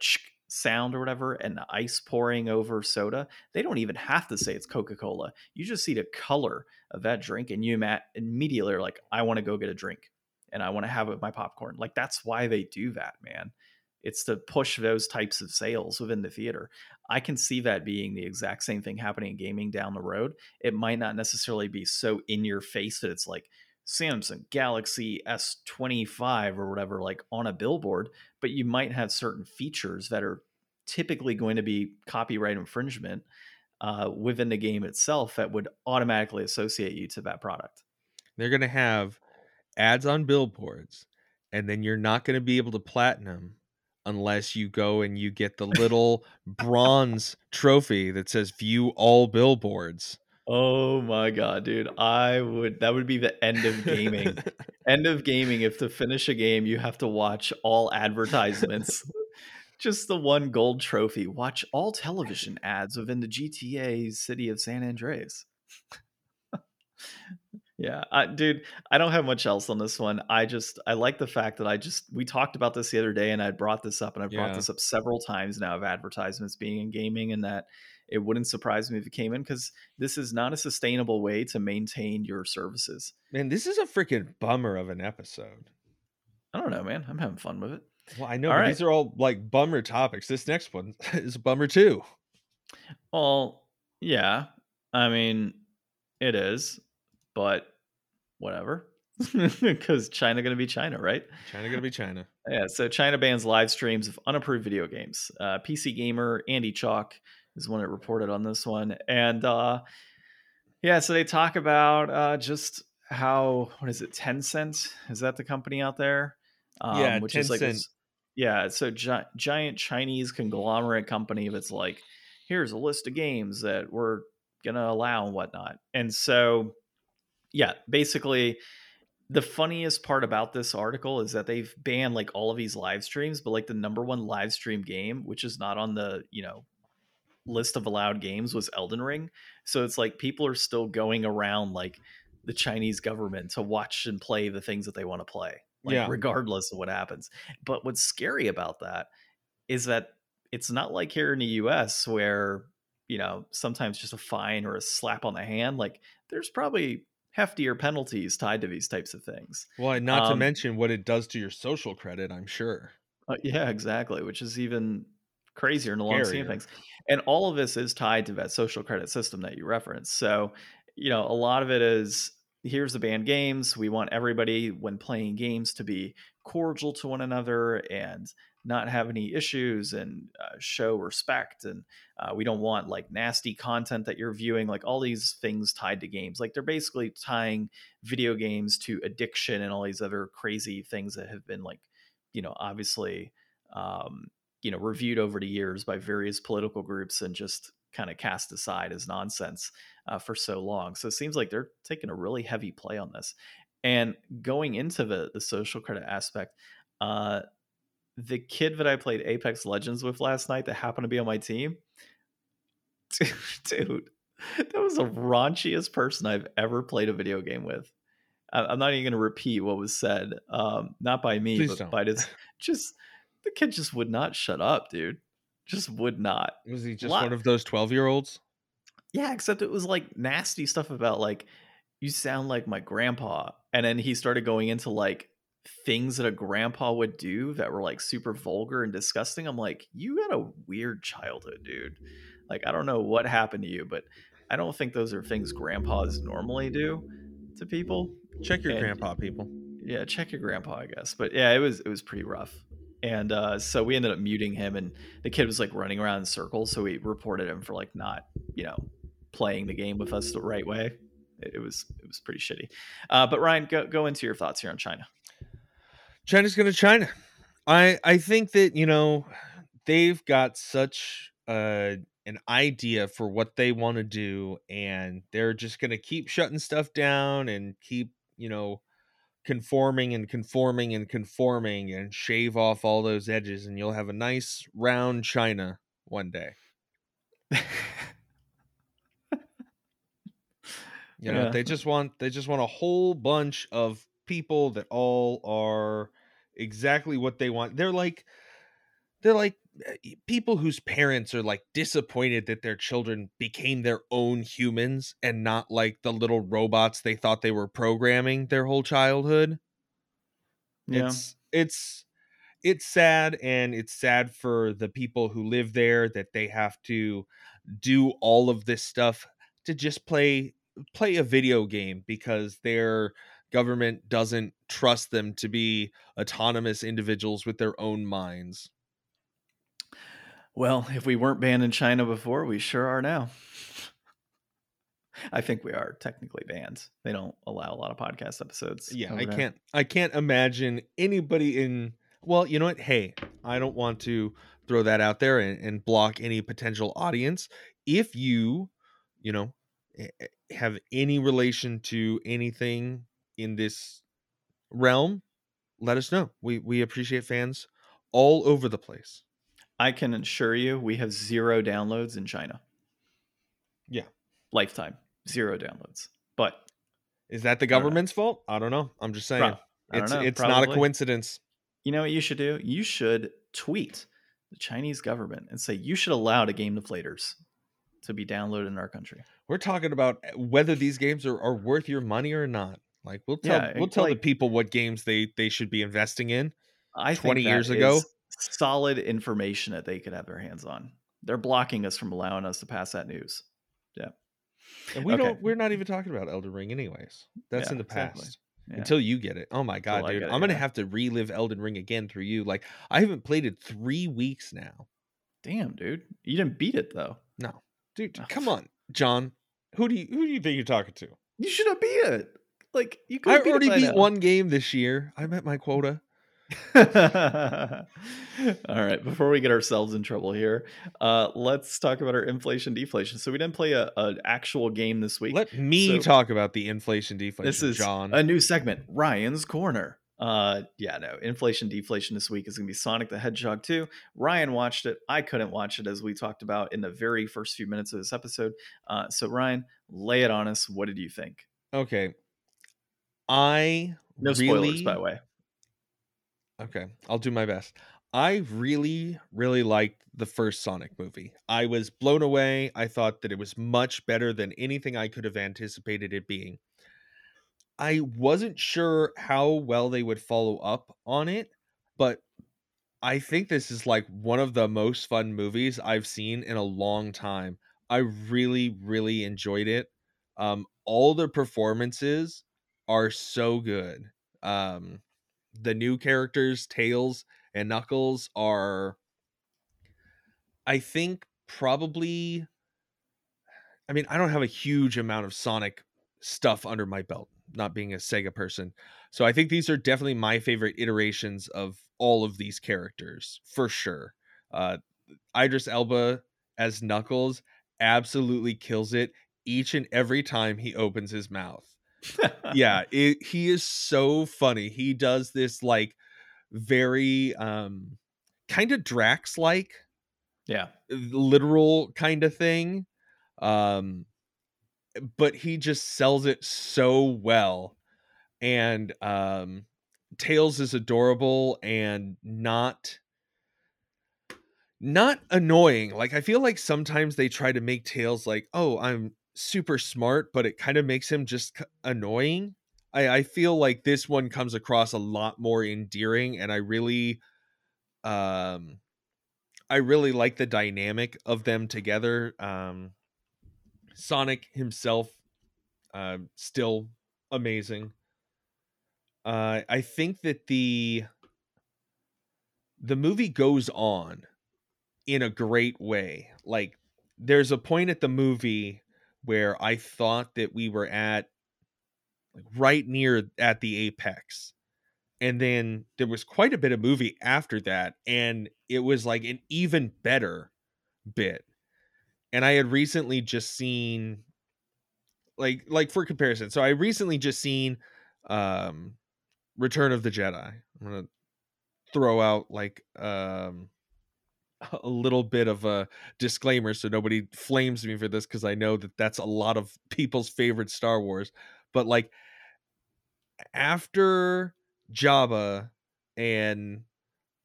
sound or whatever and the ice pouring over soda. They don't even have to say it's Coca Cola. You just see the color of that drink and you ma- immediately are like, I want to go get a drink and I want to have it with my popcorn. Like that's why they do that, man. It's to push those types of sales within the theater. I can see that being the exact same thing happening in gaming down the road. It might not necessarily be so in your face that it's like Samsung Galaxy S25 or whatever, like on a billboard, but you might have certain features that are typically going to be copyright infringement uh, within the game itself that would automatically associate you to that product.
They're going to have ads on billboards, and then you're not going to be able to platinum unless you go and you get the little bronze trophy that says view all billboards.
Oh my god, dude. I would that would be the end of gaming. end of gaming if to finish a game you have to watch all advertisements. Just the one gold trophy. Watch all television ads within the GTA city of San Andreas. Yeah, I, dude, I don't have much else on this one. I just I like the fact that I just we talked about this the other day and I brought this up and I brought
Yeah.
this up several times now of advertisements being in gaming and that it wouldn't surprise me if it came in because this is not a sustainable way to maintain your services.
Man, this is a freaking bummer of an episode.
I don't know, man. I'm having fun with it.
Well, I know
right.
these are all like bummer topics. This next one is a bummer too.
Well, yeah. I mean, it is, but whatever. Because China going to be China, right?
China gonna be China.
Yeah. So China bans live streams of unapproved video games. Uh, PC gamer Andy Chalk is one that reported on this one, and uh, yeah. So they talk about uh, just how what is it? Tencent is that the company out there? Um,
Yeah,
which is like
Tencent.
yeah. So gi- giant Chinese conglomerate company that's like, here's a list of games that we're gonna allow and whatnot, and so yeah, basically the funniest part about this article is that they've banned like all of these live streams, but like the number one live stream game, which is not on the, you know, list of allowed games was Elden Ring. So it's like people are still going around like the Chinese government to watch and play the things that they want to play. Like
Yeah.
regardless of what happens. But what's scary about that is that it's not like here in the US where, you know, sometimes just a fine or a slap on the hand, like there's probably heftier penalties tied to these types of things.
Well, not to
Um,
mention what it does to your social credit, I'm sure.
Uh, yeah, exactly, which is even crazier in the long scheme of things. And all of this is tied to that social credit system that you referenced. So, you know, a lot of it is here's the banned games. We want everybody when playing games to be cordial to one another and not have any issues and uh, show respect. And uh, we don't want like nasty content that you're viewing, like all these things tied to games. Like they're basically tying video games to addiction and all these other crazy things that have been like, you know, obviously, um, you know, reviewed over the years by various political groups and just kind of cast aside as nonsense uh, for so long. So it seems like they're taking a really heavy play on this. And going into the the social credit aspect, uh, the kid that I played Apex Legends with last night that happened to be on my team, dude, that was the raunchiest person I've ever played a video game with. I'm not even going to repeat what was said, um, not by me, Please but don't. by this. Just the kid just would not shut up, dude. Just would not.
Was he just one of those twelve year olds?
Yeah, except it was like nasty stuff about like you sound like my grandpa, and then he started going into like things that a grandpa would do that were like super vulgar and disgusting. I'm like, you had a weird childhood, dude. Like, I don't know what happened to you, but I don't think those are things grandpas normally do to people.
Check your and, grandpa, people.
Yeah, check your grandpa, I guess. But yeah, it was it was pretty rough. And uh, so we ended up muting him, and the kid was like running around in circles. So we reported him for like not, you know, playing the game with us the right way. It, it was it was pretty shitty. Uh, but Ryan, go go into your thoughts here on China.
China's going to China. I I think that you know they've got such uh, an idea for what they want to do, and they're just going to keep shutting stuff down and keep you know conforming and conforming and conforming and shave off all those edges, and you'll have a nice round China one day. You know, yeah. they just want they just want a whole bunch of people that all are exactly what they want. They're like they're like eh, people whose parents are like disappointed that their children became their own humans and not like the little robots they thought they were programming their whole childhood. Yeah. It's it's it's sad and it's sad for the people who live there that they have to do all of this stuff to just play play a video game because they're government doesn't trust them to be autonomous individuals with their own minds.
Well, if we weren't banned in China before, we sure are now. I think we are technically banned. They don't allow a lot of podcast episodes.
Yeah, I can't I can't imagine anybody in well, you know what? Hey, I don't want to throw that out there and, and block any potential audience. If you, you know, eh, eh, have any relation to anything in this realm, let us know. We we appreciate fans all over the place.
I can assure you we have zero downloads in China.
Yeah.
Lifetime. Zero downloads. But
is that the government's fault? I don't know. I'm just saying. it's know, it's not a coincidence.
You know what you should do? You should tweet the Chinese government and say you should allow the game deflators to be downloaded in our country.
We're talking about eh, whether these games are, are worth your money or not. Like we'll tell yeah, we'll tell like, the people what games they they should be investing in.
I 20 years ago. Solid information that they could have their hands on. They're blocking us from allowing us to pass that news. Yeah.
And we okay. don't we're not even talking about Elden Ring anyways. That's yeah, in the past. Exactly. Yeah. Until you get it. Oh my god, dude. It, I'm gonna have to relive Elden Ring again through you. Like I haven't played it three weeks now.
Damn, dude. You didn't beat it though.
No. Dude, come on, John. Who do you who do you think you're talking to?
You should have beat it. Like you
could. I already beat now. one game this year. I met my quota.
All right. Before we get ourselves in trouble here, uh, let's talk about our inflation deflation. So we didn't play a an actual game this week.
Let me so talk about the inflation deflation.
This is
John.
a new segment, Ryan's Corner. Uh, yeah, no, inflation deflation this week is gonna be Sonic the Hedgehog 2. Ryan watched it. I couldn't watch it as we talked about in the very first few minutes of this episode. Uh, so Ryan, lay it on us. What did you think?
Okay, I
no spoilers, by the way.
Okay, I'll do my best. I really, really liked the first Sonic movie. I was blown away. I thought that it was much better than anything I could have anticipated it being. I wasn't sure how well they would follow up on it, but I think this is like one of the most fun movies I've seen in a long time. I really, really enjoyed it. Um, all the performances are so good. Um, the new characters, Tails and Knuckles, are, I think, probably. I mean, I don't have a huge amount of Sonic stuff under my belt, not being a Sega person. So I think these are definitely my favorite iterations of all of these characters for sure. Uh, Idris Elba as Knuckles absolutely kills it each and every time he opens his mouth. Yeah, it, he is so funny. He does this like very um kind of Drax like
yeah
literal kind of thing um but he just sells it so well and um tails is adorable and not not annoying like i feel like sometimes they try to make tails like oh i'm super smart but it kind of makes him just annoying I, I feel like this one comes across a lot more endearing and i really um i really like the dynamic of them together um sonic himself uh, still amazing uh, I think that the the movie goes on in a great way. Like there's a point at the movie where I thought that we were at like right near at the apex. And then there was quite a bit of movie after that and it was like an even better bit. And I had recently just seen like like for comparison. So I recently just seen um Return of the Jedi. I'm gonna throw out like um a little bit of a disclaimer so nobody flames me for this because I know that that's a lot of people's favorite Star Wars. But like after Jabba and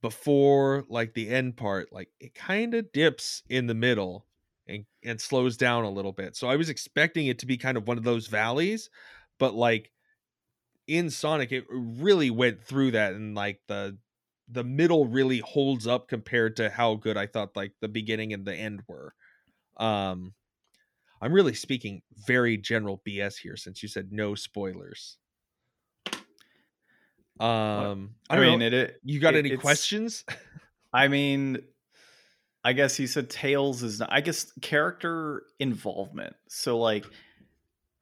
before like the end part, like it kind of dips in the middle and and slows down a little bit. So I was expecting it to be kind of one of those valleys, but like in Sonic, it really went through that, and like the the middle really holds up compared to how good I thought like the beginning and the end were. Um, I'm really speaking very general BS here since you said no spoilers. Um, I, I mean, know, it, it, you got it, any questions?
I mean, I guess you said Tails is. Not, I guess character involvement. So like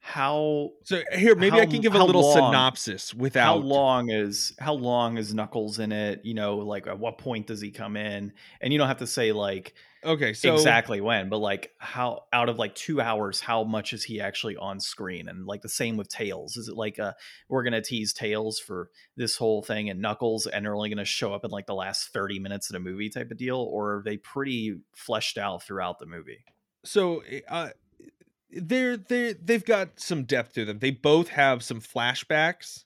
how
so here maybe how, i can give a little long, synopsis without
how long is how long is knuckles in it? You know like at what point does he come in? And you don't have to say like
okay so
exactly when but like how out of like two hours how much is he actually on screen? And like the same with tails. Is it like uh we're gonna tease tails for this whole thing and knuckles and they're only gonna show up in like the last 30 minutes of the movie type of deal or are they pretty fleshed out throughout the movie?
So eh, uh they're they they've got some depth to them. They both have some flashbacks.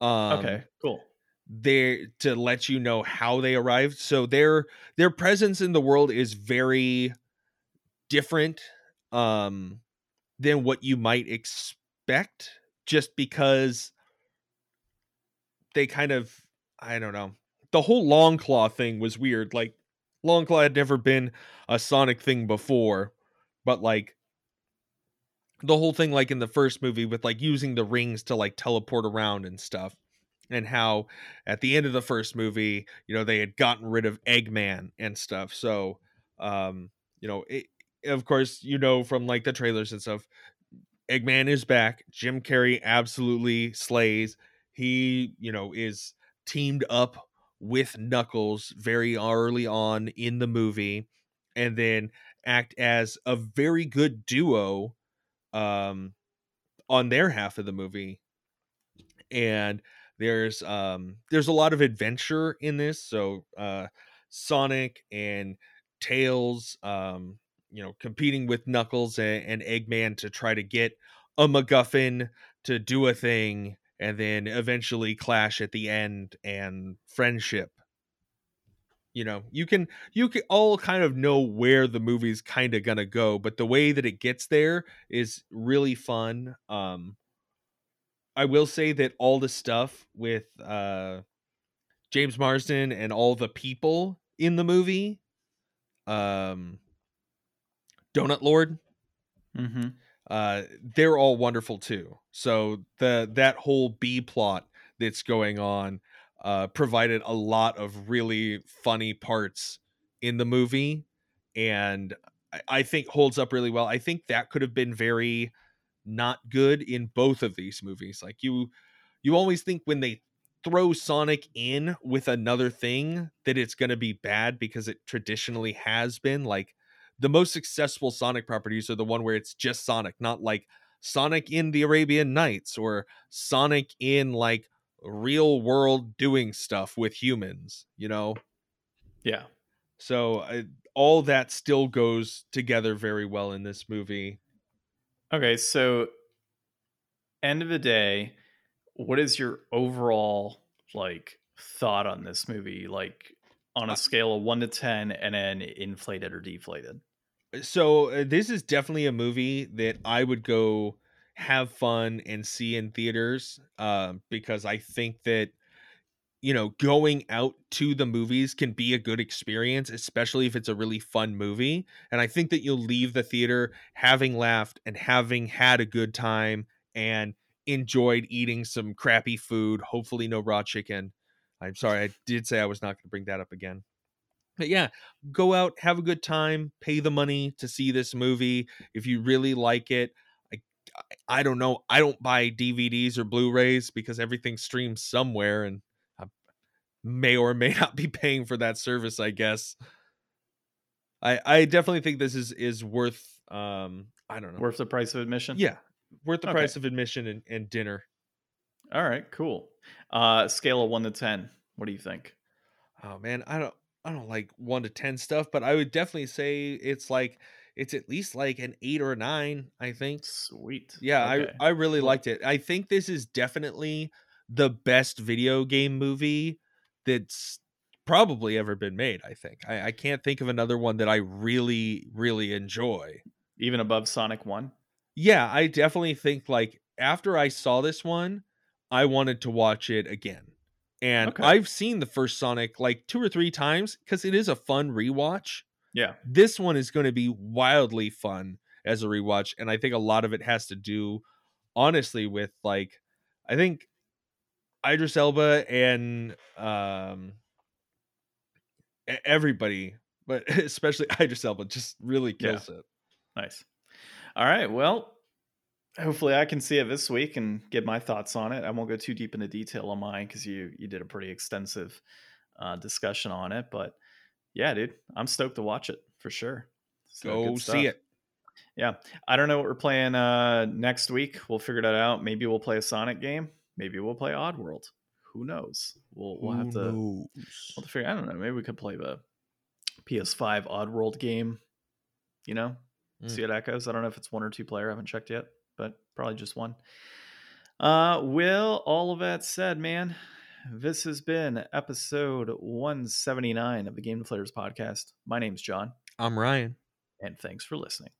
Um, okay, cool.
They to let you know how they arrived. So their their presence in the world is very different um than what you might expect just because they kind of I don't know. The whole Longclaw thing was weird. Like Longclaw had never been a Sonic thing before, but like the whole thing like in the first movie with like using the rings to like teleport around and stuff and how at the end of the first movie you know they had gotten rid of eggman and stuff so um you know it, of course you know from like the trailers and stuff eggman is back jim carrey absolutely slays he you know is teamed up with knuckles very early on in the movie and then act as a very good duo um on their half of the movie and there's um there's a lot of adventure in this so uh sonic and tails um you know competing with knuckles and, and eggman to try to get a macguffin to do a thing and then eventually clash at the end and friendship you know you can you can all kind of know where the movie's kind of gonna go but the way that it gets there is really fun um i will say that all the stuff with uh james marsden and all the people in the movie um donut lord
mm-hmm.
uh, they're all wonderful too. So the that whole B plot that's going on uh, provided a lot of really funny parts in the movie, and I, I think holds up really well. I think that could have been very not good in both of these movies. Like you, you always think when they throw Sonic in with another thing that it's going to be bad because it traditionally has been like the most successful Sonic properties are the one where it's just Sonic, not like Sonic in the Arabian Nights or Sonic in like real world doing stuff with humans, you know?
Yeah.
So uh, all that still goes together very well in this movie.
Okay, so end of the day, what is your overall like thought on this movie? Like on a scale of one to ten, and then inflated or deflated?
so uh, this is definitely a movie that I would go have fun and see in theaters uh, because I think that you know going out to the movies can be a good experience especially if it's a really fun movie and i think that you'll leave the theater having laughed and having had a good time and enjoyed eating some crappy food hopefully no raw chicken i'm sorry i did say i was not going to bring that up again but yeah, go out, have a good time, pay the money to see this movie. If you really like it, I, don't know. I don't buy DVDs or Blu-rays because everything streams somewhere, and I may or may not be paying for that service. I guess. I I definitely think this is is worth um I don't know
worth the price of admission.
Yeah, worth the
Okay.
price of admission and, and dinner.
All right, cool. Uh, scale of one to ten. What do you think?
Oh man, I don't I don't like one to ten stuff, but I would definitely say it's like it's at least like an eight or a nine. I think.
Sweet.
Yeah,
Okay.
I I really liked it. I think this is definitely the best video game movie that's probably ever been made. I think I, I can't think of another one that I really really enjoy.
even above Sonic One.
Yeah, I definitely think like after I saw this one, I wanted to watch it again. And
Okay.
I've seen the first Sonic like two or three times because it is a fun rewatch.
Yeah.
This one is going to be wildly fun as a rewatch. And I think a lot of it has to do, honestly, with like, I think Idris Elba and um, everybody, but especially Idris Elba, just really
Yeah.
kills it.
Nice. All right. Well, hopefully I can see it this week and get my thoughts on it. I won't go too deep into detail on mine because you you did a pretty extensive uh, discussion on it. But yeah, dude, I'm stoked to watch it for sure. So,
Go see it.
Yeah. I don't know what we're playing uh, next week. We'll figure that out. Maybe we'll play a Sonic game. Maybe we'll play Oddworld. Who knows? We'll we'll have to we'll have to figure. I don't know. Maybe we could play the PS5 Oddworld game. You know,
Mm.
see how that goes. I don't know if it's one or two player. I haven't checked yet, but probably just one. Uh, Will, all of that said, man, this has been episode 179 of the Game Deflators podcast. My name's John,
I'm Ryan.
and thanks for listening.